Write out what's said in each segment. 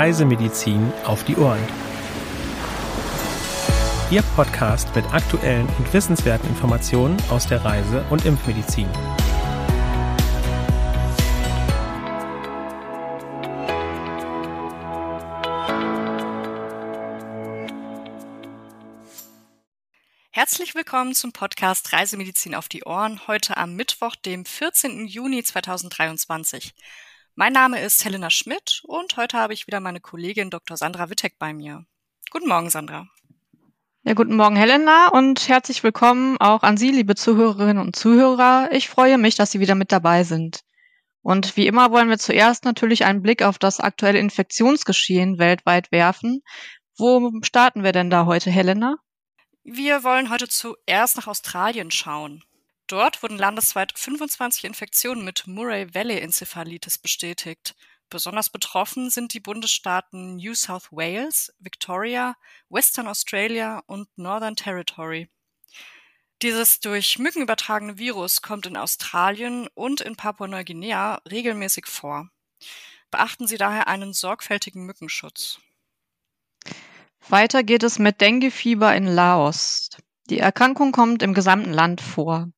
Reisemedizin auf die Ohren. Ihr Podcast mit aktuellen und wissenswerten Informationen aus der Reise- und Impfmedizin. Herzlich willkommen zum Podcast Reisemedizin auf die Ohren, heute am Mittwoch, dem 14. Juni 2023. Mein Name ist Helena Schmidt und heute habe ich wieder meine Kollegin Dr. Sandra Wittek bei mir. Guten Morgen, Sandra. Ja, guten Morgen, Helena, und herzlich willkommen auch an Sie, liebe Zuhörerinnen und Zuhörer. Ich freue mich, dass Sie wieder mit dabei sind. Und wie immer wollen wir zuerst natürlich einen Blick auf das aktuelle Infektionsgeschehen weltweit werfen. Wo starten wir denn da heute, Helena? Wir wollen heute zuerst nach Australien schauen. Dort wurden landesweit 25 Infektionen mit Murray Valley Enzephalitis bestätigt. Besonders betroffen sind die Bundesstaaten New South Wales, Victoria, Western Australia und Northern Territory. Dieses durch Mücken übertragene Virus kommt in Australien und in Papua-Neuguinea regelmäßig vor. Beachten Sie daher einen sorgfältigen Mückenschutz. Weiter geht es mit Denguefieber in Laos. Die Erkrankung kommt im gesamten Land vor.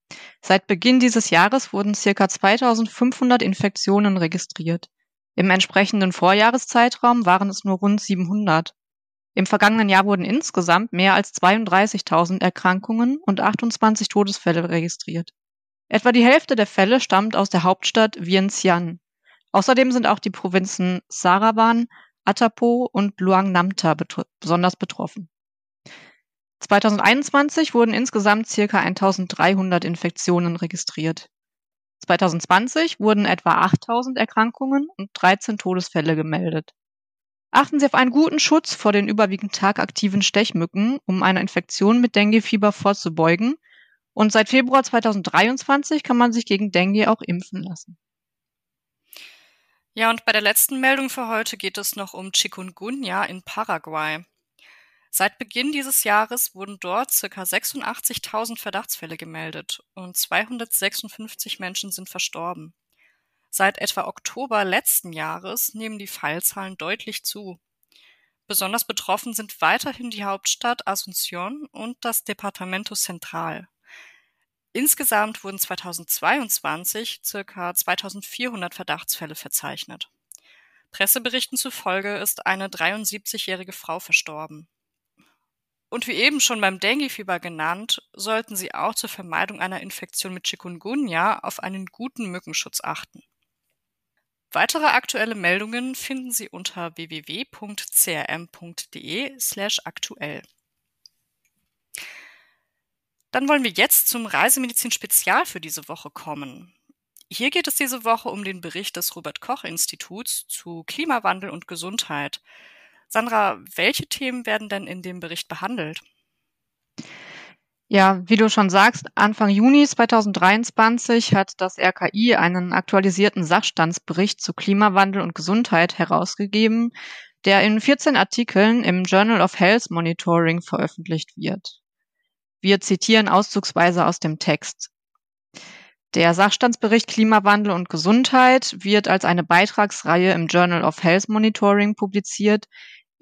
Seit Beginn dieses Jahres wurden ca. 2500 Infektionen registriert. Im entsprechenden Vorjahreszeitraum waren es nur rund 700. Im vergangenen Jahr wurden insgesamt mehr als 32.000 Erkrankungen und 28 Todesfälle registriert. Etwa die Hälfte der Fälle stammt aus der Hauptstadt Vientiane. Außerdem sind auch die Provinzen Sarawan, Atapo und Luang Namta betr besonders betroffen. 2021 wurden insgesamt circa 1300 Infektionen registriert. 2020 wurden etwa 8000 Erkrankungen und 13 Todesfälle gemeldet. Achten Sie auf einen guten Schutz vor den überwiegend tagaktiven Stechmücken, um einer Infektion mit Denguefieber vorzubeugen. Und seit Februar 2023 kann man sich gegen Dengue auch impfen lassen. Ja, und bei der letzten Meldung für heute geht es noch um Chikungunya in Paraguay. Seit Beginn dieses Jahres wurden dort ca. 86.000 Verdachtsfälle gemeldet und 256 Menschen sind verstorben. Seit etwa Oktober letzten Jahres nehmen die Fallzahlen deutlich zu. Besonders betroffen sind weiterhin die Hauptstadt Asunción und das Departamento Central. Insgesamt wurden 2022 ca. 2400 Verdachtsfälle verzeichnet. Presseberichten zufolge ist eine 73-jährige Frau verstorben. Und wie eben schon beim Dengue-Fieber genannt, sollten Sie auch zur Vermeidung einer Infektion mit Chikungunya auf einen guten Mückenschutz achten. Weitere aktuelle Meldungen finden Sie unter www.crm.de/aktuell. Dann wollen wir jetzt zum Reisemedizin Spezial für diese Woche kommen. Hier geht es diese Woche um den Bericht des Robert Koch Instituts zu Klimawandel und Gesundheit. Sandra, welche Themen werden denn in dem Bericht behandelt? Ja, wie du schon sagst, Anfang Juni 2023 hat das RKI einen aktualisierten Sachstandsbericht zu Klimawandel und Gesundheit herausgegeben, der in 14 Artikeln im Journal of Health Monitoring veröffentlicht wird. Wir zitieren auszugsweise aus dem Text. Der Sachstandsbericht Klimawandel und Gesundheit wird als eine Beitragsreihe im Journal of Health Monitoring publiziert,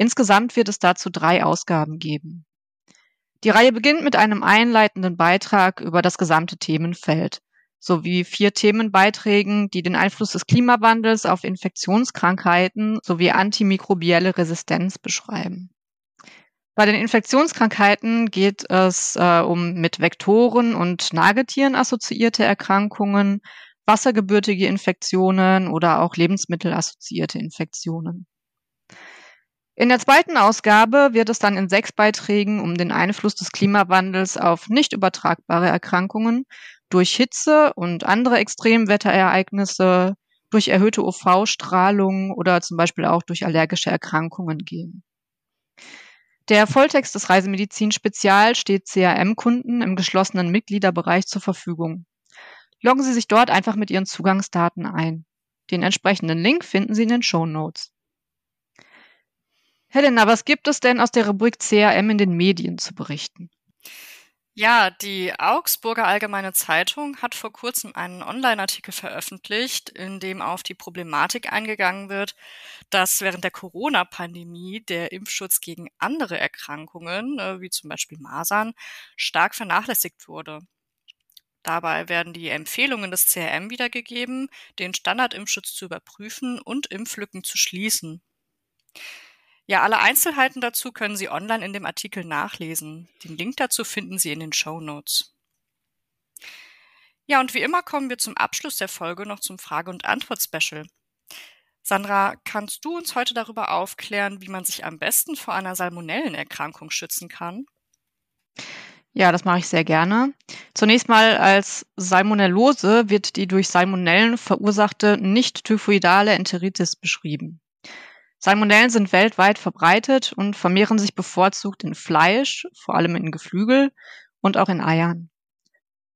Insgesamt wird es dazu drei Ausgaben geben. Die Reihe beginnt mit einem einleitenden Beitrag über das gesamte Themenfeld sowie vier Themenbeiträgen, die den Einfluss des Klimawandels auf Infektionskrankheiten sowie antimikrobielle Resistenz beschreiben. Bei den Infektionskrankheiten geht es äh, um mit Vektoren und Nagetieren assoziierte Erkrankungen, wassergebürtige Infektionen oder auch lebensmittelassoziierte Infektionen. In der zweiten Ausgabe wird es dann in sechs Beiträgen um den Einfluss des Klimawandels auf nicht übertragbare Erkrankungen durch Hitze und andere Extremwetterereignisse, durch erhöhte UV-Strahlung oder zum Beispiel auch durch allergische Erkrankungen gehen. Der Volltext des Reisemedizin Spezial steht CRM-Kunden im geschlossenen Mitgliederbereich zur Verfügung. Loggen Sie sich dort einfach mit Ihren Zugangsdaten ein. Den entsprechenden Link finden Sie in den Show Notes. Helena, was gibt es denn aus der Rubrik CRM in den Medien zu berichten? Ja, die Augsburger Allgemeine Zeitung hat vor kurzem einen Online-Artikel veröffentlicht, in dem auf die Problematik eingegangen wird, dass während der Corona-Pandemie der Impfschutz gegen andere Erkrankungen, äh, wie zum Beispiel Masern, stark vernachlässigt wurde. Dabei werden die Empfehlungen des CRM wiedergegeben, den Standardimpfschutz zu überprüfen und Impflücken zu schließen. Ja, alle Einzelheiten dazu können Sie online in dem Artikel nachlesen. Den Link dazu finden Sie in den Show Notes. Ja, und wie immer kommen wir zum Abschluss der Folge noch zum Frage- und Antwort-Special. Sandra, kannst du uns heute darüber aufklären, wie man sich am besten vor einer Salmonellenerkrankung schützen kann? Ja, das mache ich sehr gerne. Zunächst mal als Salmonellose wird die durch Salmonellen verursachte nicht-typhoidale Enteritis beschrieben. Salmonellen sind weltweit verbreitet und vermehren sich bevorzugt in Fleisch, vor allem in Geflügel und auch in Eiern.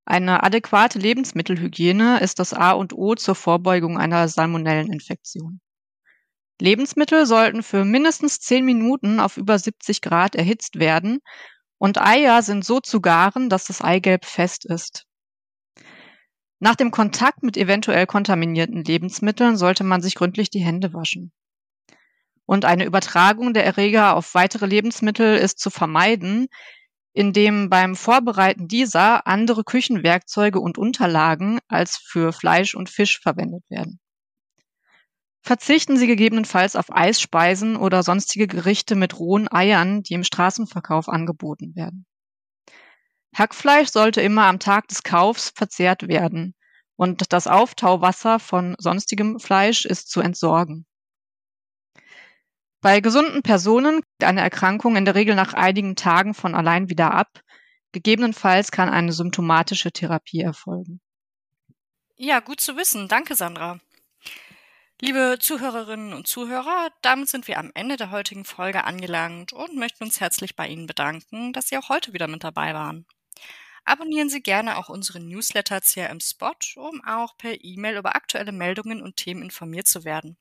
Eine adäquate Lebensmittelhygiene ist das A und O zur Vorbeugung einer Salmonelleninfektion. Lebensmittel sollten für mindestens 10 Minuten auf über 70 Grad erhitzt werden und Eier sind so zu garen, dass das Eigelb fest ist. Nach dem Kontakt mit eventuell kontaminierten Lebensmitteln sollte man sich gründlich die Hände waschen. Und eine Übertragung der Erreger auf weitere Lebensmittel ist zu vermeiden, indem beim Vorbereiten dieser andere Küchenwerkzeuge und Unterlagen als für Fleisch und Fisch verwendet werden. Verzichten Sie gegebenenfalls auf Eisspeisen oder sonstige Gerichte mit rohen Eiern, die im Straßenverkauf angeboten werden. Hackfleisch sollte immer am Tag des Kaufs verzehrt werden und das Auftauwasser von sonstigem Fleisch ist zu entsorgen. Bei gesunden Personen geht eine Erkrankung in der Regel nach einigen Tagen von allein wieder ab. Gegebenenfalls kann eine symptomatische Therapie erfolgen. Ja, gut zu wissen. Danke, Sandra. Liebe Zuhörerinnen und Zuhörer, damit sind wir am Ende der heutigen Folge angelangt und möchten uns herzlich bei Ihnen bedanken, dass Sie auch heute wieder mit dabei waren. Abonnieren Sie gerne auch unseren Newsletter CRM Spot, um auch per E-Mail über aktuelle Meldungen und Themen informiert zu werden.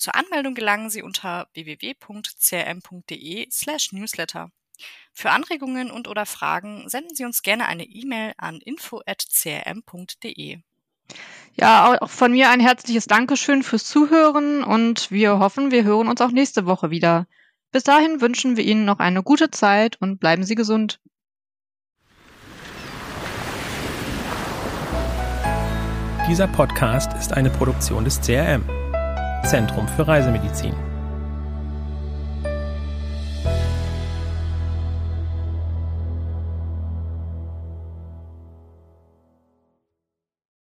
Zur Anmeldung gelangen Sie unter www.crm.de/newsletter. Für Anregungen und oder Fragen senden Sie uns gerne eine E-Mail an info@crm.de. Ja, auch von mir ein herzliches Dankeschön fürs Zuhören und wir hoffen, wir hören uns auch nächste Woche wieder. Bis dahin wünschen wir Ihnen noch eine gute Zeit und bleiben Sie gesund. Dieser Podcast ist eine Produktion des CRM. Zentrum für Reisemedizin.